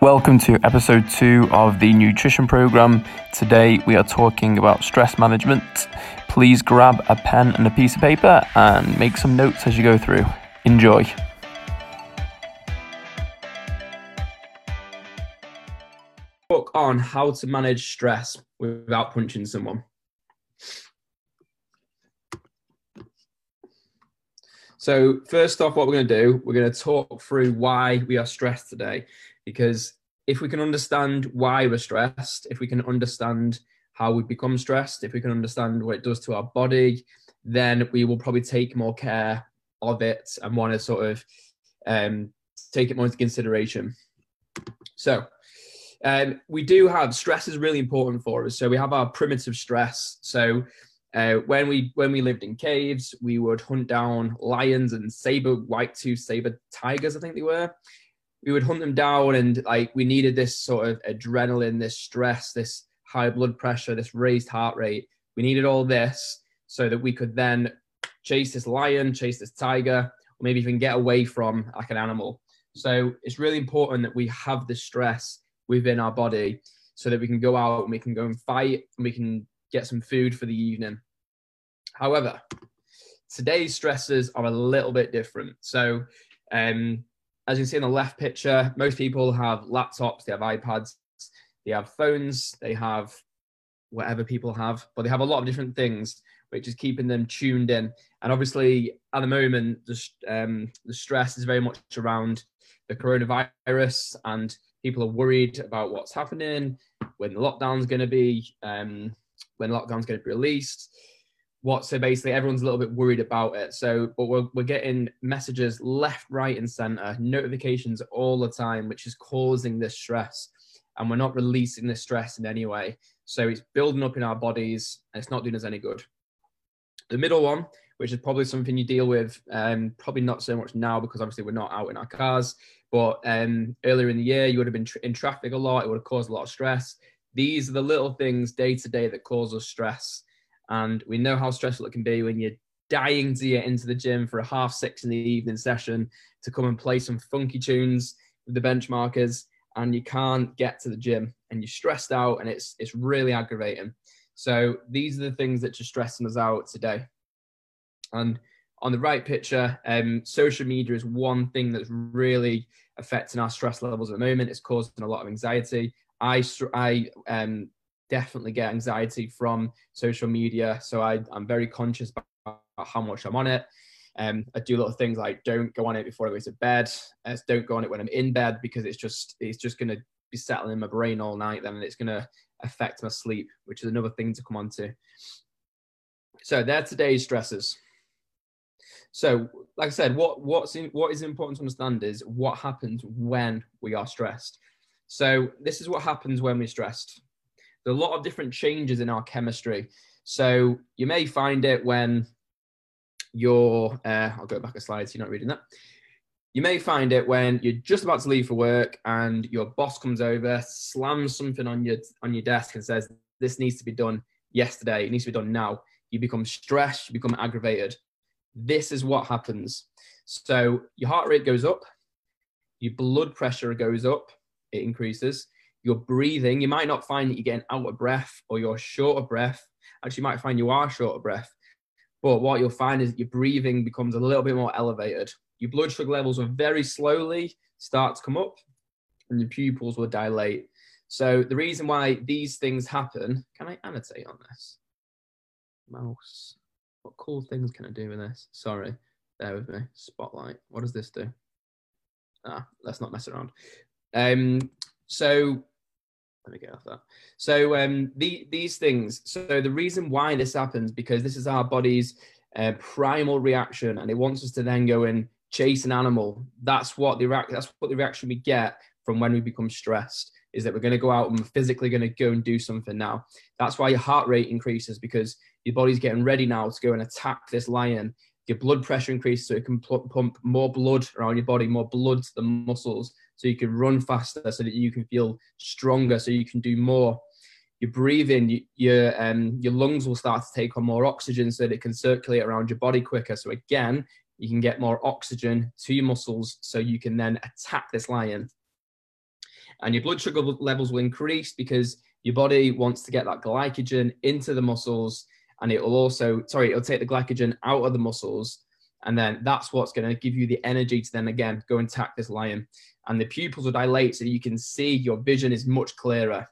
Welcome to episode two of the nutrition program. Today we are talking about stress management. Please grab a pen and a piece of paper and make some notes as you go through. Enjoy. Book on how to manage stress without punching someone. So, first off, what we're going to do, we're going to talk through why we are stressed today because if we can understand why we're stressed, if we can understand how we become stressed, if we can understand what it does to our body, then we will probably take more care of it and want to sort of um, take it more into consideration. So, um, we do have stress is really important for us. So we have our primitive stress. So uh, when we when we lived in caves, we would hunt down lions and saber white tooth saber tigers, I think they were we would hunt them down and like we needed this sort of adrenaline this stress this high blood pressure this raised heart rate. We needed all this so that we could then chase this lion chase this tiger or maybe even get away from like an animal. So it's really important that we have the stress within our body so that we can go out and we can go and fight and we can get some food for the evening. However today's stresses are a little bit different. So um, as you see in the left picture, most people have laptops, they have iPads, they have phones, they have whatever people have, but they have a lot of different things which is keeping them tuned in. And obviously, at the moment, the, um, the stress is very much around the coronavirus, and people are worried about what's happening, when the lockdown's going to be, um, when lockdown's going to be released what so basically everyone's a little bit worried about it. So but we're, we're getting messages left right and center notifications all the time which is causing this stress. And we're not releasing this stress in any way. So it's building up in our bodies and it's not doing us any good. The middle one which is probably something you deal with um, probably not so much now because obviously we're not out in our cars but um, earlier in the year you would have been in traffic a lot it would have caused a lot of stress. These are the little things day to day that cause us stress and we know how stressful it can be when you're dying to get into the gym for a half six in the evening session to come and play some funky tunes with the benchmarkers and you can't get to the gym and you're stressed out and it's it's really aggravating. So these are the things that are stressing us out today. And on the right picture, um, social media is one thing that's really affecting our stress levels at the moment. It's causing a lot of anxiety. I, I um, definitely get anxiety from social media. So I, I'm very conscious about how much I'm on it. Um, I do of things like don't go on it before I go to bed. Uh, don't go on it when I'm in bed because it's just it's just going to be settling in my brain all night. Then and it's going to affect my sleep, which is another thing to come on to. So they're today's stresses. So, like I said, what what's in, what is important to understand is what happens when we are stressed. So this is what happens when we're stressed a lot of different changes in our chemistry. So you may find it when you're, uh, I'll go back a slide so you're not reading that. You may find it when you're just about to leave for work and your boss comes over, slams something on your on your desk and says, "This needs to be done yesterday. It needs to be done now." You become stressed. You become aggravated. This is what happens. So your heart rate goes up, your blood pressure goes up, it increases, your breathing, you might not find that you're getting out of breath or you're short of breath. Actually, you might find you are short of breath. But what you'll find is your breathing becomes a little bit more elevated. Your blood sugar levels will very slowly start to come up and your pupils will dilate. So the reason why these things happen, can I annotate on this? Mouse. What cool things can I do with this? Sorry, bear with me. Spotlight. What does this do? Ah, let's not mess around. Um, so let me get off that. So um, the, these things. So the reason why this happens because this is our body's uh, primal reaction, and it wants us to then go and chase an animal. That's what the. That's what the reaction we get from when we become stressed. Is that we're going to go out and physically going to go and do something now. That's why your heart rate increases because your body's getting ready now to go and attack this lion. Your blood pressure increases so it can pump more blood around your body, more blood to the muscles, so you can run faster, so that you can feel stronger, so you can do more. Your breathing, you, your um, your lungs will start to take on more oxygen, so that it can circulate around your body quicker. So again, you can get more oxygen to your muscles, so you can then attack this lion. and your blood sugar levels will increase because your body wants to get that glycogen into the muscles and it will also sorry it'll take the glycogen out of the muscles and then that's what's going to give you the energy to then again go and attack this lion and the pupils will dilate so you can see your vision is much clearer.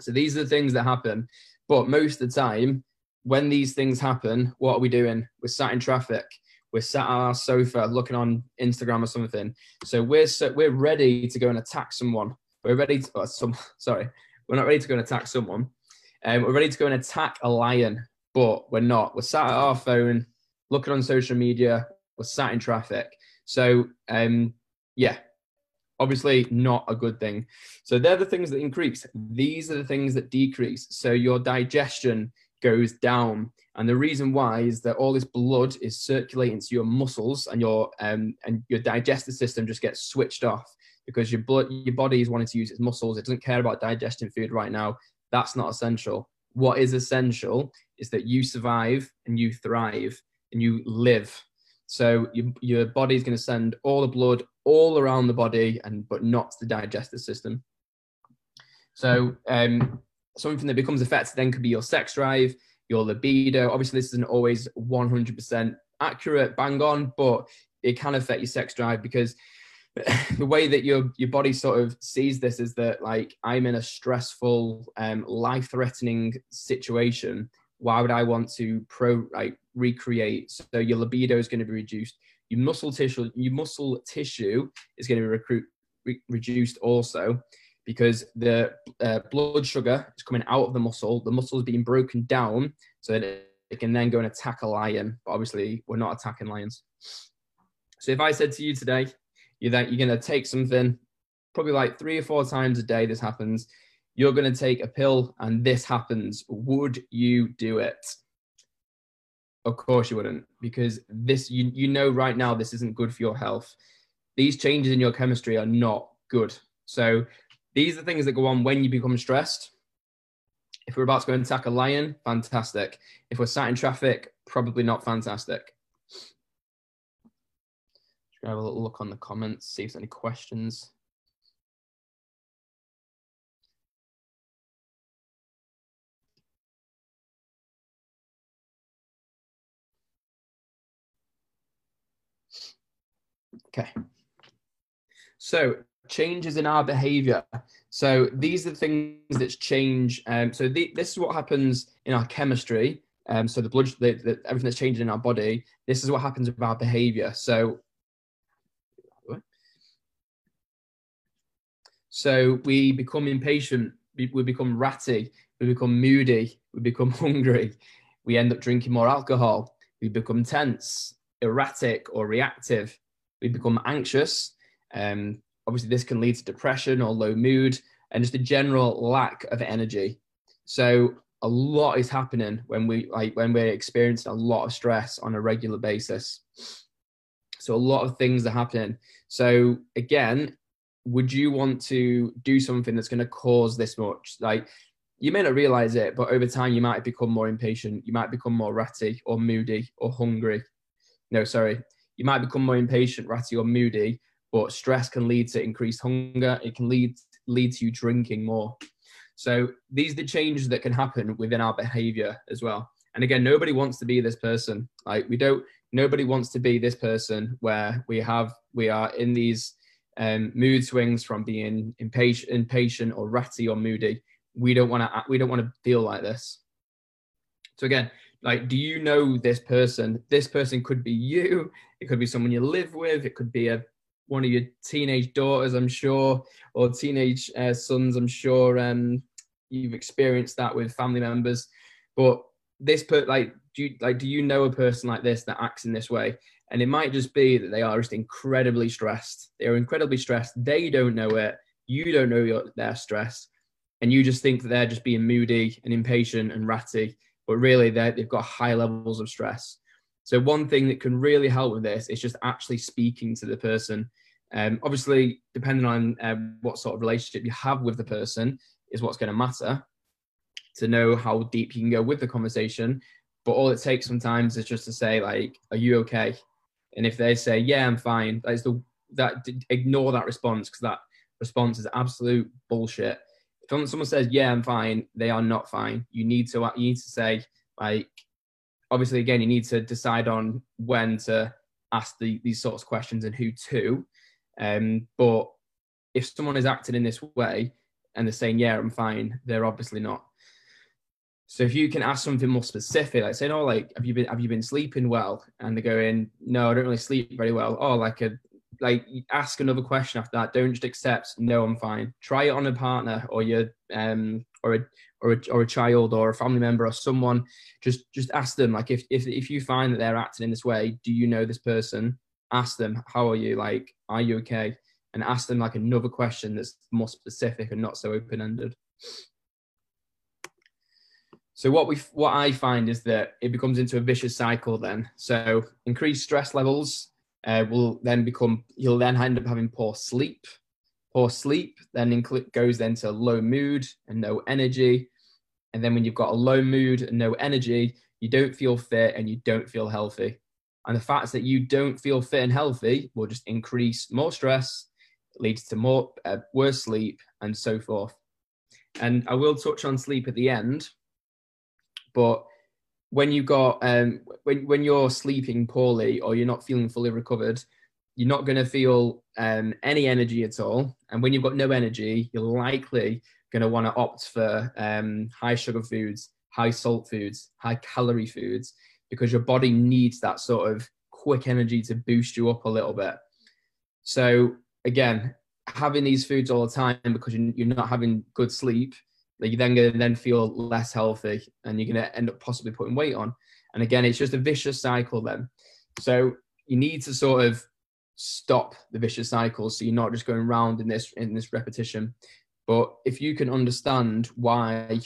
So these are the things that happen. But most of the time when these things happen what are we doing? We're sat in traffic. We're sat on our sofa looking on instagram or something. So we're so, we're ready to go and attack someone. We're ready to oh, some sorry. We're not ready to go and attack someone. Um, we're ready to go and attack a lion but we're not. We're sat at our phone looking on social media, We're sat in traffic. So, um, yeah, obviously not a good thing. So they're the things that increase. These are the things that decrease. So your digestion goes down. And the reason why is that all this blood is circulating to your muscles and your um, and your digestive system just gets switched off because your blood your body is wanting to use its muscles. It doesn't care about digesting food right now. That's not essential. What is essential is that you survive and you thrive and you live. So your, your body is going to send all the blood all around the body, and but not the digestive system. So um, something that becomes affected then could be your sex drive, your libido. Obviously, this isn't always 100% accurate, bang on, but it can affect your sex drive because the way that your your body sort of sees this is that like I'm in a stressful, um, life threatening situation why would I want to pro like recreate? So your libido is going to be reduced. Your muscle tissue, your muscle tissue is going to be recruit, re- reduced also because the uh, blood sugar is coming out of the muscle. The muscle is being broken down so that it can then go and attack a lion. But obviously, we're not attacking lions. So if I said to you today, you're that you're going to take something, probably like three or four times a day, this happens you're going to take a pill and this happens, would you do it? Of course you wouldn't, because this you you know right now this isn't good for your health. These changes in your chemistry are not good. So these are the things that go on when you become stressed. If we're about to go and attack a lion, fantastic. If we're sat in traffic, probably not fantastic. Just have a little look on the comments, see if there's any questions. Okay. So changes in our behavior. So these are the things that change. Um, so the, this is what happens in our chemistry. Um, so the blood, the, the, everything that's changing in our body. This is what happens with our behavior. So, so we become impatient. We, we become ratty. We become moody. We become hungry. We end up drinking more alcohol. We become tense, erratic, or reactive we become anxious. Um, obviously, this can lead to depression or low mood and just a general lack of energy. So a lot is happening when we like when we're experiencing a lot of stress on a regular basis. So a lot of things are happening. So again, would you want to do something that's going to cause this much? Like you may not realize it, but over time you might become more impatient. You might become more ratty or moody or hungry. No, sorry you might become more impatient, ratty, or moody, but stress can lead to increased hunger. It can lead lead to you drinking more. So these are the changes that can happen within our behavior as well. And again, nobody wants to be this person. Like we don't. Nobody wants to be this person where we have we are in these um, mood swings from being impatient, impatient or ratty or moody. We don't want to. We don't want to feel like this. So again, like do you know this person? This person could be you. It could be someone you live with. It could be a one of your teenage daughters i'm sure or teenage uh, sons i'm sure um you've experienced that with family members. But this per like do you like do you know a person like this that acts in this way? And it might just be that they are just incredibly stressed. They're incredibly stressed. They don't know it. You don't know you're, they're stressed and you just think that they're just being moody and impatient and ratty but really they've got high levels of stress. So one thing that can really help with this is just actually speaking to the person. Um, obviously, depending on uh, what sort of relationship you have with the person, is what's going to matter to know how deep you can go with the conversation. But all it takes sometimes is just to say, like, "Are you okay?" And if they say, "Yeah, I'm fine," that's the that ignore that response because that response is absolute bullshit. If someone says, yeah, I'm fine, they are not fine. You need to, you need to say, like, obviously, again, you need to decide on when to ask the, these sorts of questions and who to. Um, but if someone is acting in this way and they're saying, yeah, I'm fine, they're obviously not. So if you can ask something more specific, like saying, "Oh, like have you been have you been sleeping well?" and they're going, "No, I don't really sleep very well." Oh, like a like ask another question after that. Don't just accept, "No, I'm fine." Try it on a partner or your um or a or a, or a child or a family member or someone. Just just ask them like if if if you find that they're acting in this way, do you know this person? Ask them, "How are you? Like, are you okay?" And ask them like another question that's more specific and not so open ended. So what we what I find is that it becomes into a vicious cycle then. So increased stress levels uh, will then become you'll then end up having poor sleep. Poor sleep then inc- goes then to low mood and no energy. And then when you've got a low mood and no energy, you don't feel fit and you don't feel healthy. And the fact that you don't feel fit and healthy will just increase more stress, leads to more uh, worse sleep, and so forth. And I will touch on sleep at the end but when you got um, when when you're sleeping poorly or you're not feeling fully recovered, you're not going to feel um, any energy at all. And when you've got no energy, you're likely going to want to opt for um, high sugar foods, high salt foods, high calorie foods, because your body needs that sort of quick energy to boost you up a little bit. So again, having these foods all the time because you're not having good sleep you're then going to then feel less healthy and you're going to end up possibly putting weight on. And again, it's just a vicious cycle then. So you need to sort of stop the vicious cycle so you're not just going round in this in this repetition. But if you can understand why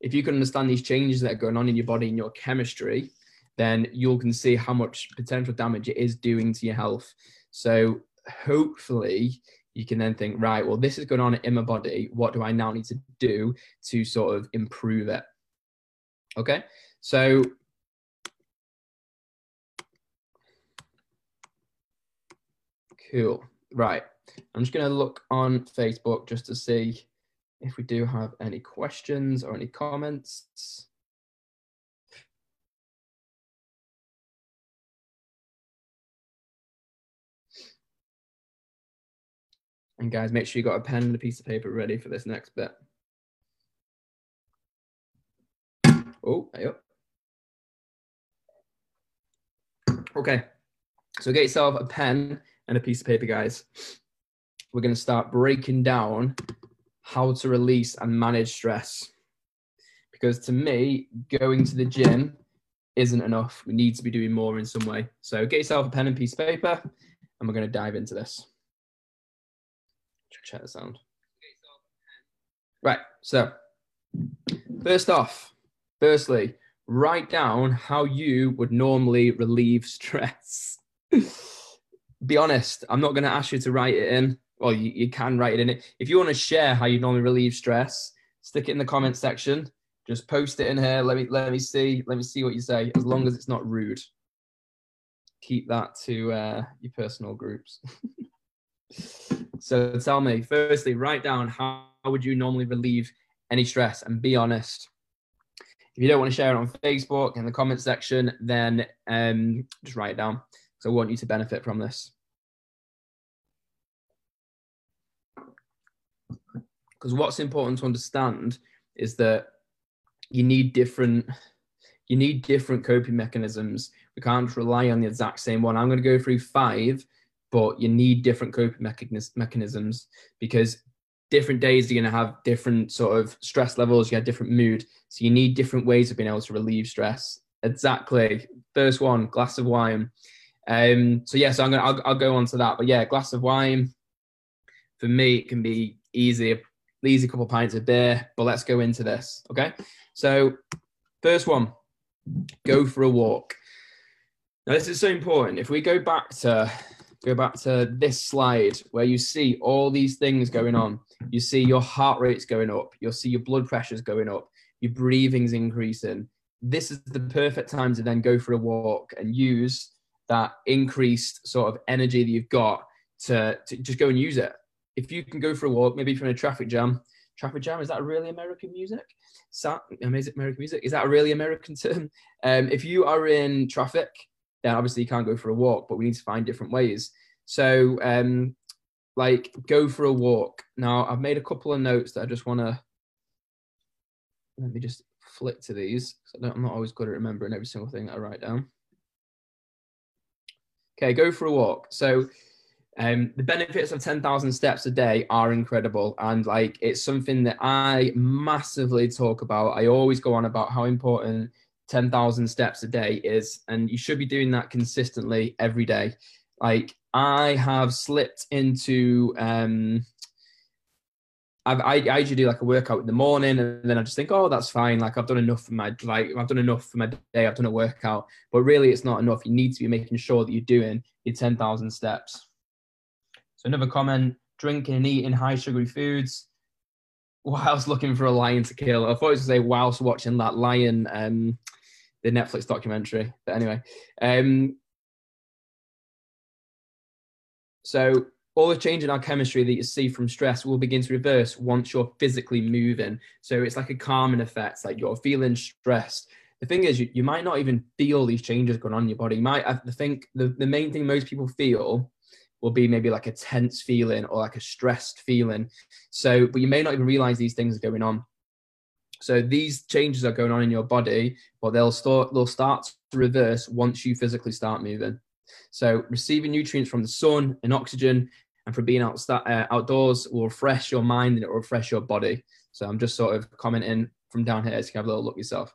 if you can understand these changes that are going on in your body and your chemistry, then you'll can see how much potential damage it is doing to your health. So hopefully you can then think, right, well, this is going on in my body. What do I now need to do to sort of improve it? Okay, so cool. Right, I'm just going to look on Facebook just to see if we do have any questions or any comments. And guys, make sure you got a pen and a piece of paper ready for this next bit. Oh, yep. Okay, so get yourself a pen and a piece of paper, guys. We're going to start breaking down how to release and manage stress. Because to me, going to the gym isn't enough. We need to be doing more in some way. So get yourself a pen and piece of paper, and we're going to dive into this check the sound. Right. So, first off, firstly, write down how you would normally relieve stress. Be honest. I'm not going to ask you to write it in. Well, you, you can write it in it. If you want to share how you normally relieve stress, stick it in the comment section. Just post it in here. Let me let me see. Let me see what you say. As long as it's not rude. Keep that to uh, your personal groups. So tell me, firstly, write down how would you normally relieve any stress and be honest. If you don't want to share it on Facebook in the comment section, then um, just write it down. So I want you to benefit from this. Because what's important to understand is that you need different you need different coping mechanisms. We can't rely on the exact same one. I'm going to go through five but you need different coping mechanisms because different days you're going to have different sort of stress levels you have different mood. So you need different ways of being able to relieve stress. Exactly. First one glass of wine. Um so yeah so i'm gonna I'll, I'll go on to that. But yeah glass of wine for me it can be easy easy couple of pints of beer but let's go into this okay? So first one go for a walk. Now this is so important. If we go back to go back to this slide where you see all these things going on. You see your heart rate's going up, you'll see your blood pressure's going up, your breathing's increasing. This is the perfect time to then go for a walk and use that increased sort of energy that you've got to, to just go and use it. If you can go for a walk, maybe from a traffic jam, traffic jam is that really American music? Sa- American music is that a really American term? Um, if you are in traffic, then obviously you can't go for a walk, but we need to find different ways. So, um, like, go for a walk. Now, I've made a couple of notes that I just want to let me just flick to these. I'm not always good at remembering every single thing that I write down. Okay, go for a walk. So um, the benefits of 10,000 steps a day are incredible. And like, it's something that I massively talk about. I always go on about how important 10,000 steps a day is. And you should be doing that consistently every day. Like, I have slipped into, um, I've, I, I usually do like a workout in the morning and then I just think, oh, that's fine. Like I've done enough for my, like I've done enough for my day. I've done a workout, but really it's not enough. You need to be making sure that you're doing your 10,000 steps. So another comment, drinking and eating high sugary foods whilst looking for a lion to kill. I thought it was to say whilst watching that lion, um, the Netflix documentary. But anyway, um, so all the change in our chemistry that you see from stress will begin to reverse once you're physically moving. So it's like a calming effect, like you're feeling stressed. The thing is, you, you might not even feel these changes going on in your body. You might, I think the, the main thing most people feel will be maybe like a tense feeling or like a stressed feeling. So, but you may not even realize these things are going on. So these changes are going on in your body, but they'll start they'll start to reverse once you physically start moving. So receiving nutrients from the sun and oxygen and from being out, uh, outdoors will refresh your mind and it will refresh your body. So I'm just sort of commenting from down here so you can have a little look yourself.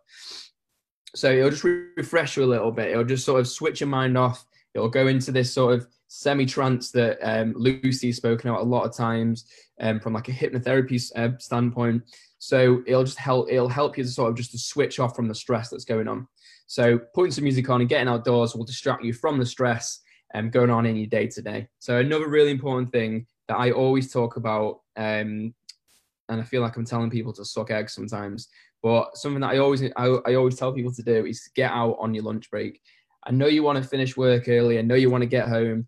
So it'll just re- refresh you a little bit. It'll just sort of switch your mind off. It'll go into this sort of semi-trance that um, Lucy's spoken about a lot of times um, from like a hypnotherapy uh, standpoint. So it'll just help. It'll help you to sort of just to switch off from the stress that's going on. So putting some music on and getting outdoors will distract you from the stress um, going on in your day to day. So another really important thing that I always talk about, um, and I feel like I'm telling people to suck eggs sometimes, but something that I always I, I always tell people to do is get out on your lunch break. I know you want to finish work early. I know you want to get home.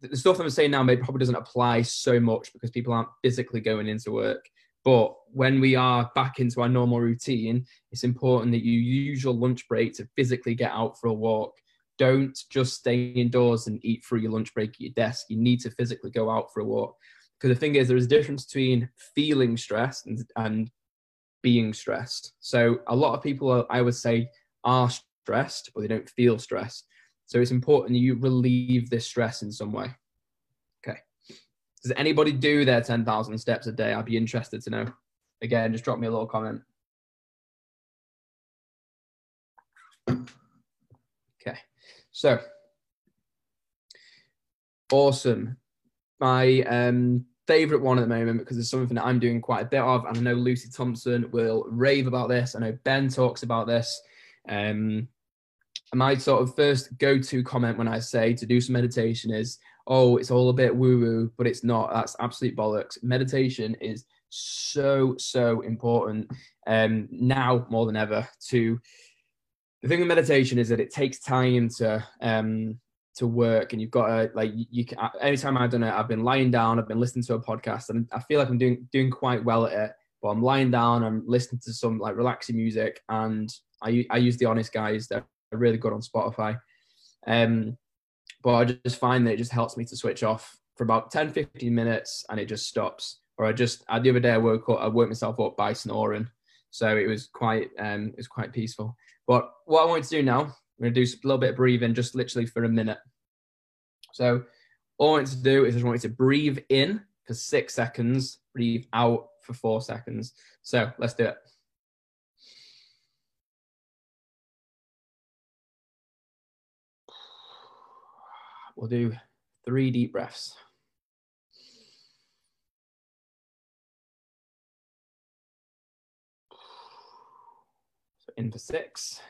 The stuff I'm saying now maybe probably doesn't apply so much because people aren't physically going into work. But when we are back into our normal routine, it's important that you use your lunch break to physically get out for a walk don't just stay indoors and eat through your lunch break at your desk. You need to physically go out for a walk. Because the thing is, there is a difference between feeling stressed and, and being stressed. So a lot of people, I would say, are stressed, but they don't feel stressed. So it's important you relieve this stress in some way. Okay. Does anybody do their 10,000 steps a day? I'd be interested to know. Again, just drop me a little comment. Okay. So awesome. My um, favorite one at the moment because it's something that I'm doing quite a bit of, and I know Lucy Thompson will rave about this. I know Ben talks about this. Um, my sort of first go-to comment when I say to do some meditation is, "Oh, it's all a bit woo-woo," but it's not. That's absolute bollocks. Meditation is so so important um, now more than ever to the thing with meditation is that it takes time to um to work and you've got to like you can anytime i've done it i've been lying down i've been listening to a podcast and i feel like i'm doing doing quite well at it but i'm lying down i'm listening to some like relaxing music and i i use the honest guys really good on spotify um but i just find that it just helps me to switch off for about 10 15 minutes and it just stops or i just the other day i woke up i woke myself up by snoring so it was quite um it was quite peaceful but what I want to do now, I'm going to do a little bit of breathing, just literally for a minute. So all I want to do is I just want you to breathe in for six seconds, breathe out for four seconds. So let's do it. We'll do three deep breaths. in for six.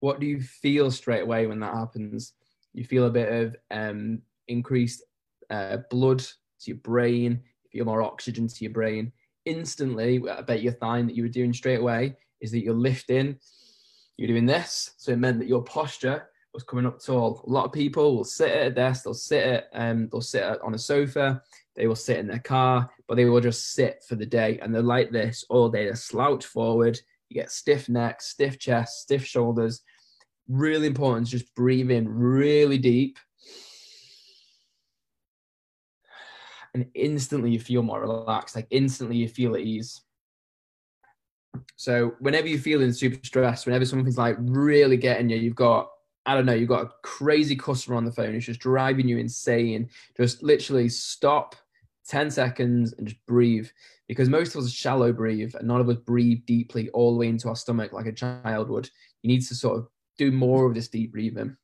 What do you feel straight away when that happens? You feel a bit of um, increased uh, blood to your brain, feel more oxygen to your brain. instantly, I bet your thigh that you were doing straight away is that you're lifting, you're doing this. So it meant that your posture was coming up tall. A lot of people will sit at a desk, they'll sit at, um, they'll sit on a sofa, they will sit in their car, but they will just sit for the day and they're like this all day. They slouch forward, you get stiff neck, stiff chest, stiff shoulders. Really important, is just breathe in really deep. And instantly you feel more relaxed, like instantly you feel at ease. So whenever you're feeling super stressed, whenever something's like really getting you, you've got I don't know, you've got a crazy customer on the phone who's just driving you insane. Just literally stop 10 seconds and just breathe. Because most of us shallow breathe and none of us breathe deeply all the way into our stomach like a child would. You need to sort of do more of this deep breathing.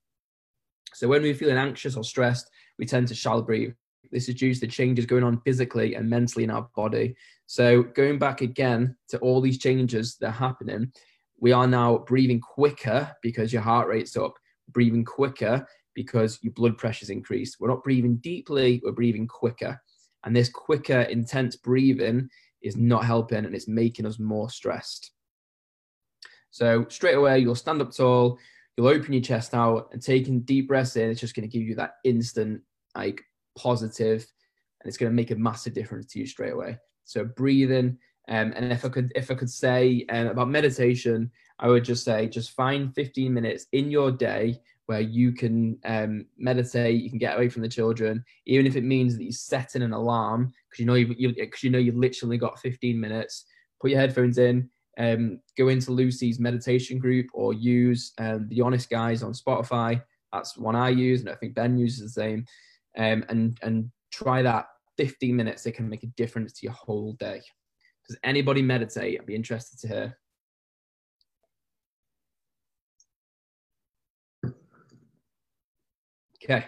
So when we're feeling anxious or stressed, we tend to shallow breathe. This is due to the changes going on physically and mentally in our body. So going back again to all these changes that are happening, we are now breathing quicker because your heart rate's up, breathing quicker because your blood pressure's increased. We're not breathing deeply, we're breathing quicker. And this quicker, intense breathing is not helping and it's making us more stressed. So straight away, you'll stand up tall, you'll open your chest out and taking deep breaths in, it's just going to give you that instant, like positive, and it's going to make a massive difference to you straight away. So breathing, um, and if I could, if I could say um, about meditation, I would just say just find 15 minutes in your day where you can um, meditate, you can get away from the children, even if it means that you set in an alarm because you know you've, you, cause you know you've literally got 15 minutes. Put your headphones in, um, go into Lucy's meditation group, or use um, the Honest Guys on Spotify. That's one I use, and I think Ben uses the same. Um, and and try that 15 minutes. It can make a difference to your whole day. Does anybody meditate? I'd be interested to hear. Okay.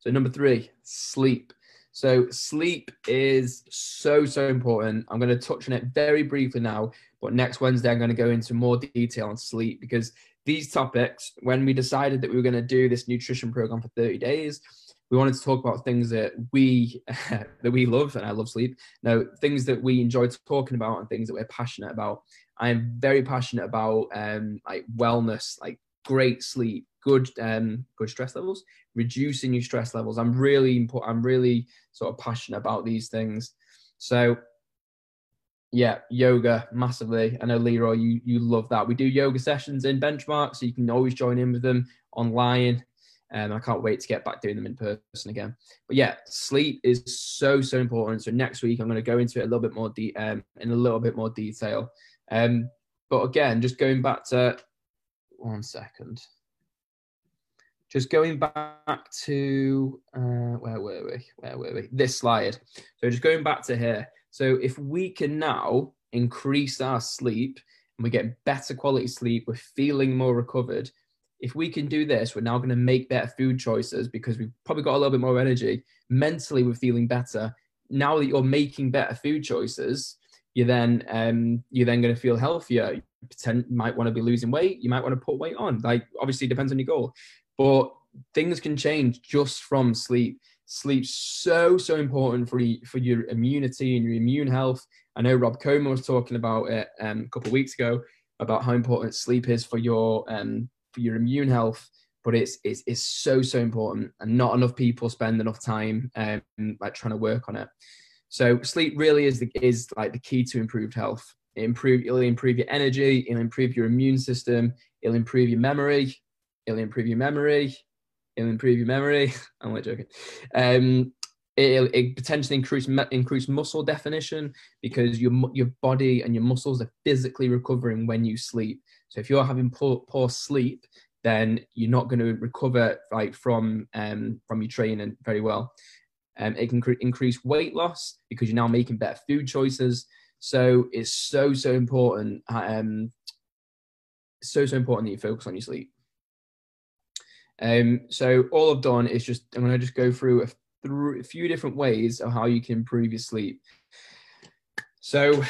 So number three, sleep. So sleep is so, so important. I'm going to touch on it very briefly now, but next Wednesday I'm going to go into more detail on sleep because these topics, when we decided that we were going to do this nutrition program for 30 days, we wanted to talk about things that we that we love, and I love sleep. Now, things that we enjoy talking about and things that we're passionate about. I am very passionate about um, like wellness, like great sleep, good um, good stress levels, reducing your stress levels. I'm really important. I'm really sort of passionate about these things. So yeah, yoga massively. I know Leroy, you you love that. We do yoga sessions in Benchmark, so you can always join in with them online. Um, I can't wait to get back doing them in person again. But yeah, sleep is so so important. So next week I'm going to go into it a little bit more de- um, in a little bit more detail. Um, but again, just going back to one second. Just going back to uh, where were we? Where were we? This slide. So just going back to here. So if we can now increase our sleep and we get better quality sleep, we're feeling more recovered. If we can do this, we're now going to make better food choices because we've probably got a little bit more energy. Mentally, we're feeling better. Now that you're making better food choices, you're then um, you're then going to feel healthier. You pretend, might want to be losing weight. You might want to put weight on. Like obviously, depends on your goal, but things can change just from sleep. Sleep's so so important for for your immunity and your immune health. I know Rob Comer was talking about it um, a couple of weeks ago about how important sleep is for your um, for your immune health. But it's, it's it's so so important, and not enough people spend enough time um, like trying to work on it. So sleep really is the, is like the key to improved health. It improve it'll improve your energy, it'll improve your immune system, it'll improve your memory, it'll improve your memory, it'll improve your memory. I'm only joking. Um, it'll it potentially increase increase muscle definition because your your body and your muscles are physically recovering when you sleep. So if you're having poor, poor sleep, then you're not going to recover like from um, from your training very well. Um, it can cre- increase weight loss because you're now making better food choices. So it's so so important. Um, so so important that you focus on your sleep. Um, so all I've done is just I'm going to just go through a, through a few different ways of how you can improve your sleep. So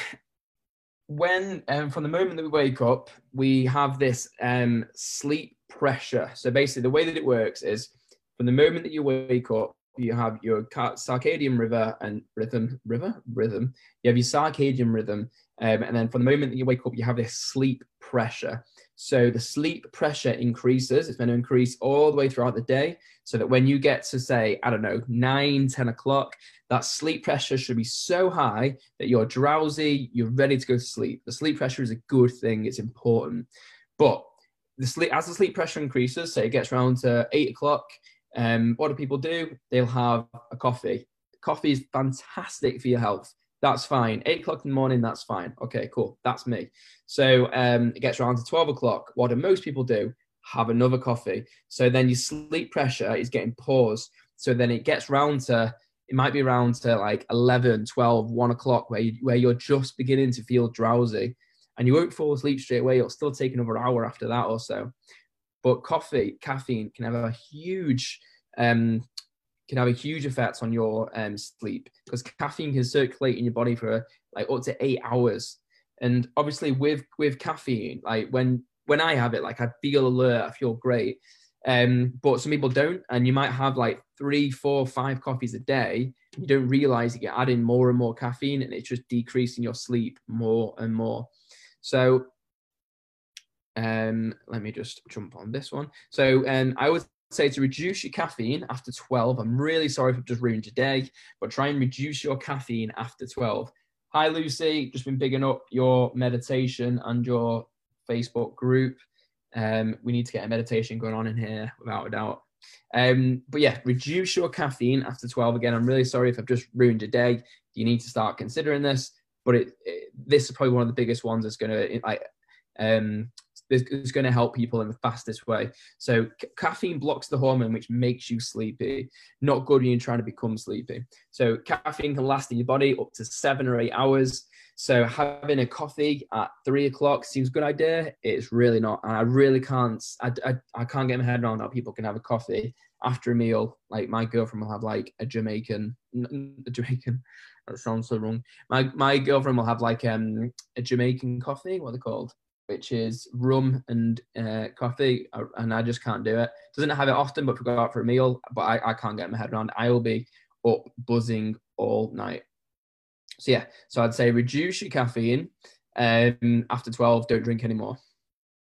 when um, from the moment that we wake up, we have this um, sleep pressure. So basically, the way that it works is from the moment that you wake up, you have your circadian river and rhythm, river, rhythm. You have your circadian rhythm, um, and then from the moment that you wake up, you have this sleep pressure. So the sleep pressure increases. It's going to increase all the way throughout the day, so that when you get to say, I don't know, nine, 10 o'clock, that sleep pressure should be so high that you're drowsy, you're ready to go to sleep. The sleep pressure is a good thing. It's important, but the sleep as the sleep pressure increases, say it gets around to eight o'clock, um, what do people do? They'll have a coffee. Coffee is fantastic for your health. That's fine. Eight o'clock in the morning, that's fine. Okay, cool. That's me. So um, it gets around to 12 o'clock. What do most people do? Have another coffee. So then your sleep pressure is getting paused. So then it gets round to, it might be around to like 11, 12, 1 o'clock where, you, where you're just beginning to feel drowsy and you won't fall asleep straight away. It'll still take another hour after that or so. But coffee, caffeine can have a huge um, can have a huge effect on your um, sleep because caffeine can circulate in your body for like up to eight hours. And obviously, with with caffeine, like when when I have it, like I feel alert, I feel great. Um, but some people don't, and you might have like three, four, five coffees a day. You don't realize that you're adding more and more caffeine, and it's just decreasing your sleep more and more. So um, let me just jump on this one. So um, I would say to reduce your caffeine after 12. I'm really sorry if I've just ruined your day, but try and reduce your caffeine after 12. Hi, Lucy. Just been bigging up your meditation and your Facebook group. Um, we need to get a meditation going on in here without a doubt. Um, but yeah, reduce your caffeine after 12. Again, I'm really sorry if I've just ruined your day. You need to start considering this, but it, it this is probably one of the biggest ones that's going to um, is going to help people in the fastest way. So c- caffeine blocks the hormone which makes you sleepy. Not good when you're trying to become sleepy. So caffeine can last in your body up to seven or eight hours. So having a coffee at three o'clock seems a good idea. It's really not, and I really can't. I, I, I can't get my head around how people can have a coffee after a meal. Like my girlfriend will have like a Jamaican, a Jamaican. That sounds so wrong. My my girlfriend will have like um a Jamaican coffee. What are they called? Which is rum and uh, coffee, uh, and I just can't do it. Doesn't have it often, but if we go out for a meal, but I, I can't get my head around. I will be up buzzing all night. So yeah, so I'd say reduce your caffeine. Um, after 12, don't drink anymore.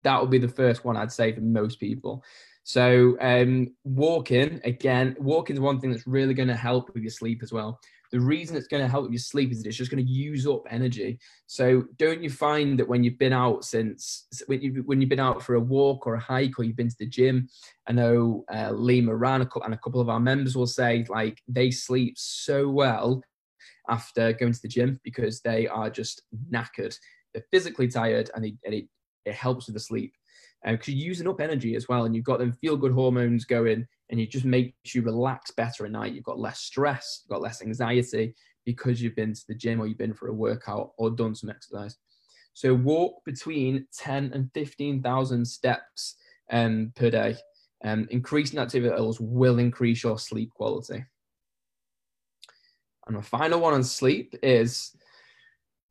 That would be the first one I'd say for most people. So um, walking again, walking is one thing that's really going to help with your sleep as well the reason it's going to help you sleep is that it's just going to use up energy. So don't you find that when you've been out since when, you, when you've been out for a walk or a hike or you've been to the gym, I know uh, Lee Moran and a couple of our members will say like they sleep so well after going to the gym because they are just knackered. They're physically tired and, they, and it, it helps with the sleep because um, you're using up energy as well and you've got them feel good hormones going and it just makes you relax better at night. You've got less stress, you've got less anxiety because you've been to the gym or you've been for a workout or done some exercise. So walk between 10 and 15,000 steps um, per day. Um, increasing activity levels will increase your sleep quality. And my final one on sleep is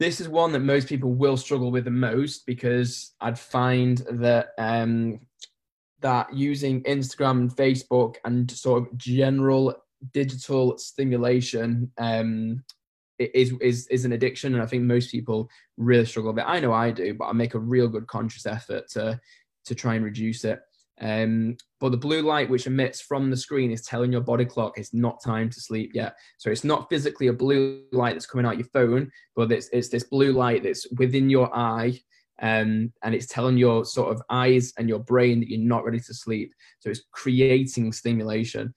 this is one that most people will struggle with the most because I'd find that um, that using Instagram and Facebook and sort of general digital stimulation um, is is is an addiction, and I think most people really struggle with it. I know I do, but I make a real good conscious effort to to try and reduce it. Um, but the blue light which emits from the screen is telling your body clock it's not time to sleep yet. So it's not physically a blue light that's coming out your phone, but it's, it's this blue light that's within your eye um, and it's telling your sort of eyes and your brain that you're not ready to sleep. So it's creating stimulation.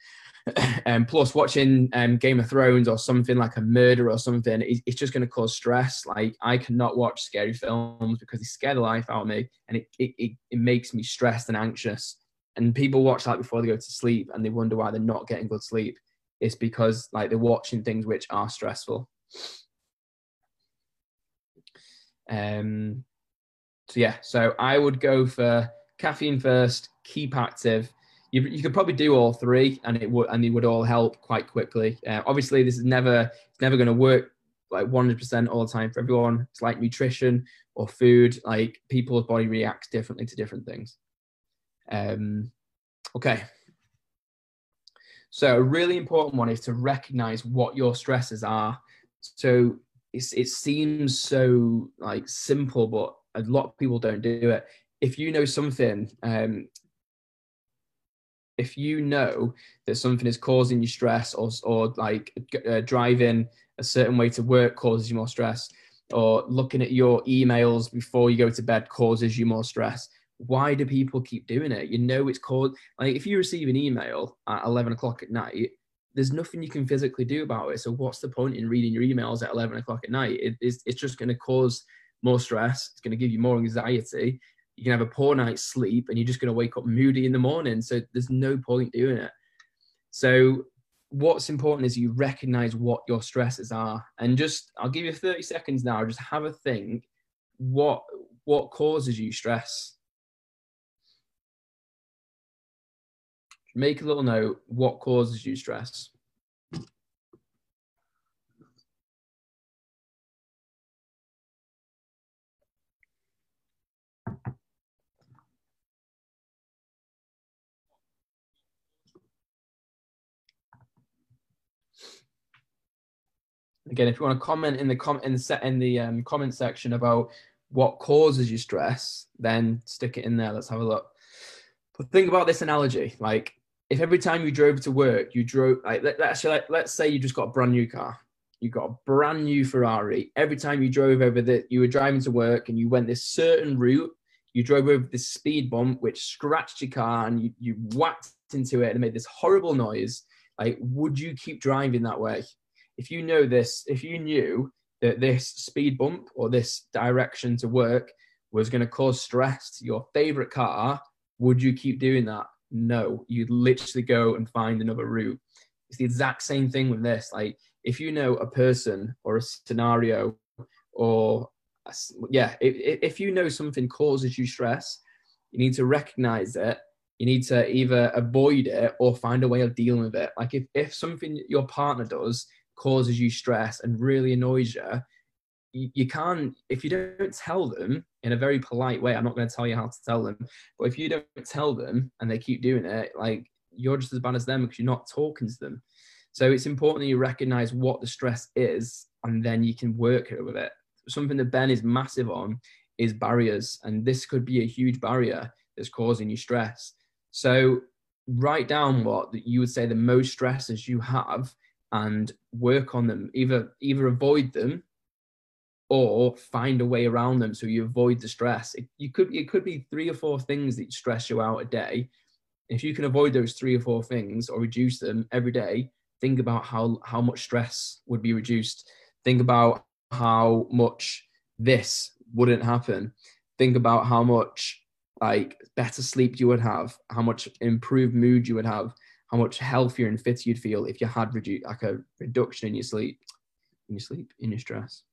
And plus, watching um, Game of Thrones or something like a murder or something, it's just going to cause stress. Like I cannot watch scary films because they scare the life out of me, and it, it, it, it makes me stressed and anxious. And people watch that before they go to sleep, and they wonder why they're not getting good sleep. It's because like they're watching things which are stressful. Um, so yeah, so I would go for caffeine first, keep active. You, you could probably do all three, and it would and it would all help quite quickly. Uh, obviously, this is never it's never going to work like 100% all the time for everyone. It's like nutrition or food. Like people's body reacts differently to different things. Um, okay. So a really important one is to recognize what your stresses are. So it seems so like simple, but a lot of people don't do it. If you know something, um, if you know that something is causing you stress or, or like uh, driving a certain way to work causes you more stress or looking at your emails before you go to bed causes you more stress why do people keep doing it? You know, it's called like if you receive an email at 11 o'clock at night, there's nothing you can physically do about it. So, what's the point in reading your emails at 11 o'clock at night? It, it's, it's just going to cause more stress. It's going to give you more anxiety. You can have a poor night's sleep and you're just going to wake up moody in the morning. So, there's no point doing it. So, what's important is you recognize what your stresses are and just i'll give you 30 seconds now just have a think what what causes you stress make a little note what causes you stress. Again, if you want to comment in the comment in the in the um, comment section about what causes you stress, then stick it in there. Let's have a look. But think about this analogy. Like if every time you drove to work, you drove like let, us like, let's say you just got a brand new car, you got a brand new Ferrari. Every time you drove over that, you were driving to work and you went this certain route, you drove over this speed bump which scratched your car and you, you whacked into it and made this horrible noise. Like, would you keep driving that way? If you know this, if you knew that this speed bump or this direction to work was going to cause stress to your favorite car, would you keep doing that? No, you'd literally go and find another route. It's the exact same thing with this. Like if you know a person or a scenario or yeah, if, if you know something causes you stress, you need to recognize it. You need to either avoid it or find a way of dealing with it. Like if, if something your partner does causes you stress and really annoys you, you, you can't, if you don't tell them in a very polite way. I'm not going to tell you how to tell them, but if you don't tell them and they keep doing it, like you're just as bad as them because you're not talking to them. So it's important that you recognize what the stress is and then you can work with it. Something that Ben is massive on is barriers, and this could be a huge barrier that's causing you stress. So write down what you would say the most stresses you have and work on them. Either either avoid them or find a way around them so you avoid the stress. It, you could it could be three or four things that stress you out a day. If you can avoid those three or four things or reduce them every day, think about how how much stress would be reduced. Think about how much this wouldn't happen. Think about how much like better sleep you would have, how much improved mood you would have, how much healthier and fitter you'd feel if you had reduced like a reduction in your sleep, in your sleep, in your stress.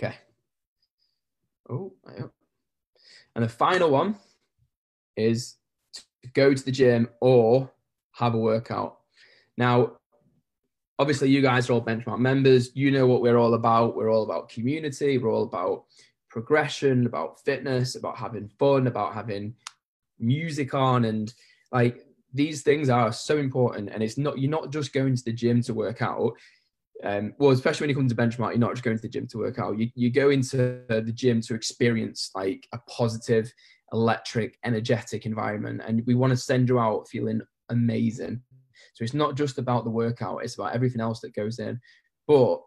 Okay. Oh, and the final one is to go to the gym or have a workout. Now, obviously, you guys are all benchmark members. You know what we're all about. We're all about community. We're all about progression, about fitness, about having fun, about having music on, and like these things are so important. And it's not you're not just going to the gym to work out um, well, especially when you come to benchmark, you're not just going to the gym to work out. You, you go into the gym to experience like a positive, electric, energetic environment. And we want to send you out feeling amazing. So it's not just about the workout, it's about everything else that goes in. But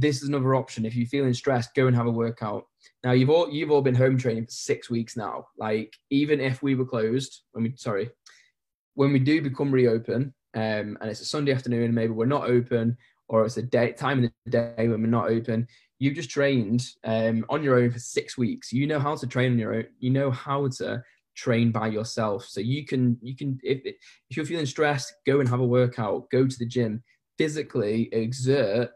this is another option. If you're feeling stressed, go and have a workout. Now you've all you've all been home training for six weeks now. Like even if we were closed, when we sorry, when we do become reopen, um, and it's a Sunday afternoon, maybe we're not open, or it's a day time in the day when we're not open. You've just trained um, on your own for six weeks. You know how to train on your own. You know how to train by yourself. So you can you can if if you're feeling stressed, go and have a workout. Go to the gym. Physically exert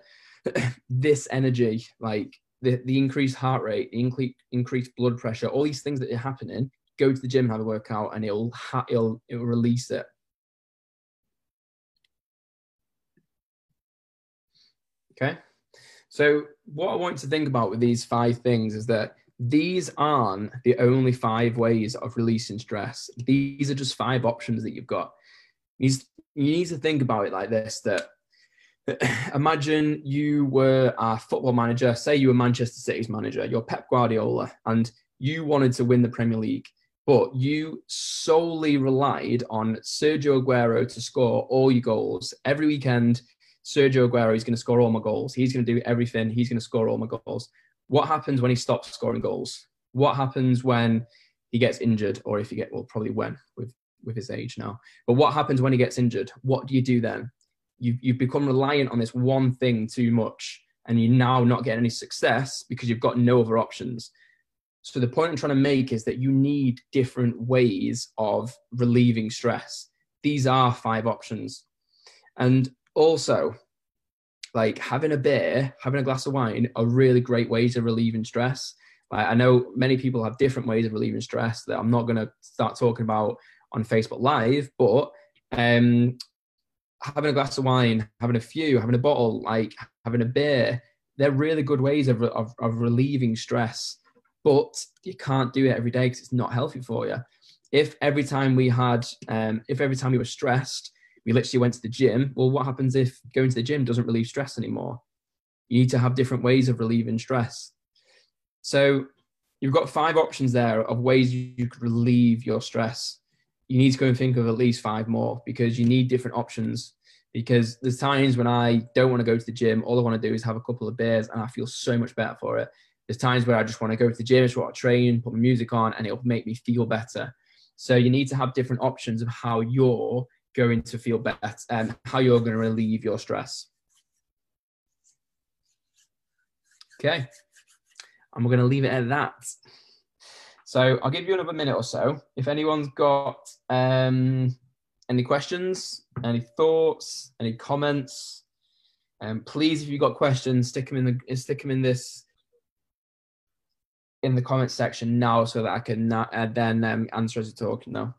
this energy, like the, the increased heart rate, the increase, increased blood pressure, all these things that are happening. Go to the gym and have a workout, and it'll ha- it'll it'll release it. Okay. So what I want you to think about with these five things is that these aren't the only five ways of releasing stress. These are just five options that you've got. You need to think about it like this that imagine you were a football manager, say you were Manchester City's manager, you're Pep Guardiola, and you wanted to win the Premier League, but you solely relied on Sergio Aguero to score all your goals every weekend. Sergio Aguero is going to score all my goals. He's going to do everything. He's going to score all my goals. What happens when he stops scoring goals? What happens when he gets injured, or if he get well, probably when with with his age now. But what happens when he gets injured? What do you do then? You you've become reliant on this one thing too much, and you're now not getting any success because you've got no other options. So the point I'm trying to make is that you need different ways of relieving stress. These are five options. And also, like having a beer, having a glass of wine are really great ways of relieving stress. Like I know many people have different ways of relieving stress that I'm not going to start talking about on Facebook Live, but um, having a glass of wine, having a few, having a bottle, like having a beer, they're really good ways of, of, of relieving stress. But you can't do it every day because it's not healthy for you. If every time we had, um, if every time we were stressed, we literally went to the gym, well, what happens if going to the gym doesn't relieve stress anymore? You need to have different ways of relieving stress. So you've got five options there of ways you could relieve your stress you need to go and think of at least five more because you need different options. Because there's times when I don't want to go to the gym, all I want to do is have a couple of beers and I feel so much better for it. There's times where I just want to go to the gym, just want to train, put my music on, and it'll make me feel better. So you need to have different options of how you're going to feel better and how you're going to relieve your stress. Okay. And we're going to leave it at that. So I'll give you another minute or so. If anyone's got um, any questions, any thoughts, any comments, um, please, if you've got questions, stick them in the stick them in this in the comment section now, so that I can uh, then um, answer as you talk. No.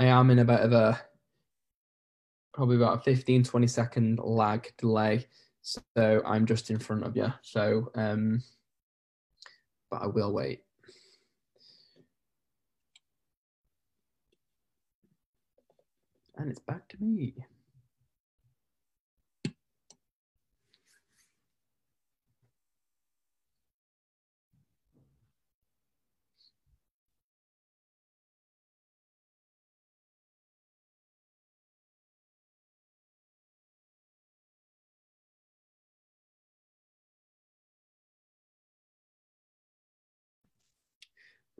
I am in a bit of a probably about a 15, 20 second lag delay. So I'm just in front of you. So, um, but I will wait. And it's back to me.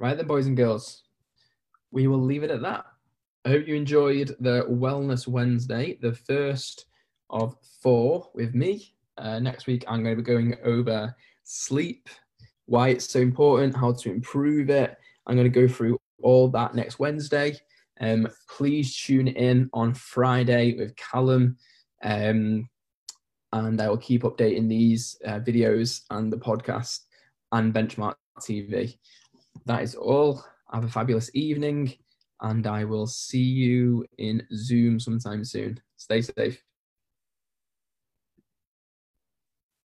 Right then, boys and girls, we will leave it at that. I hope you enjoyed the Wellness Wednesday, the first of four with me. Uh, next week, I'm going to be going over sleep, why it's so important, how to improve it. I'm going to go through all that next Wednesday. Um, please tune in on Friday with Callum, um, and I will keep updating these uh, videos and the podcast and Benchmark TV that is all. Have a fabulous evening, and I will see you in Zoom sometime soon. Stay safe.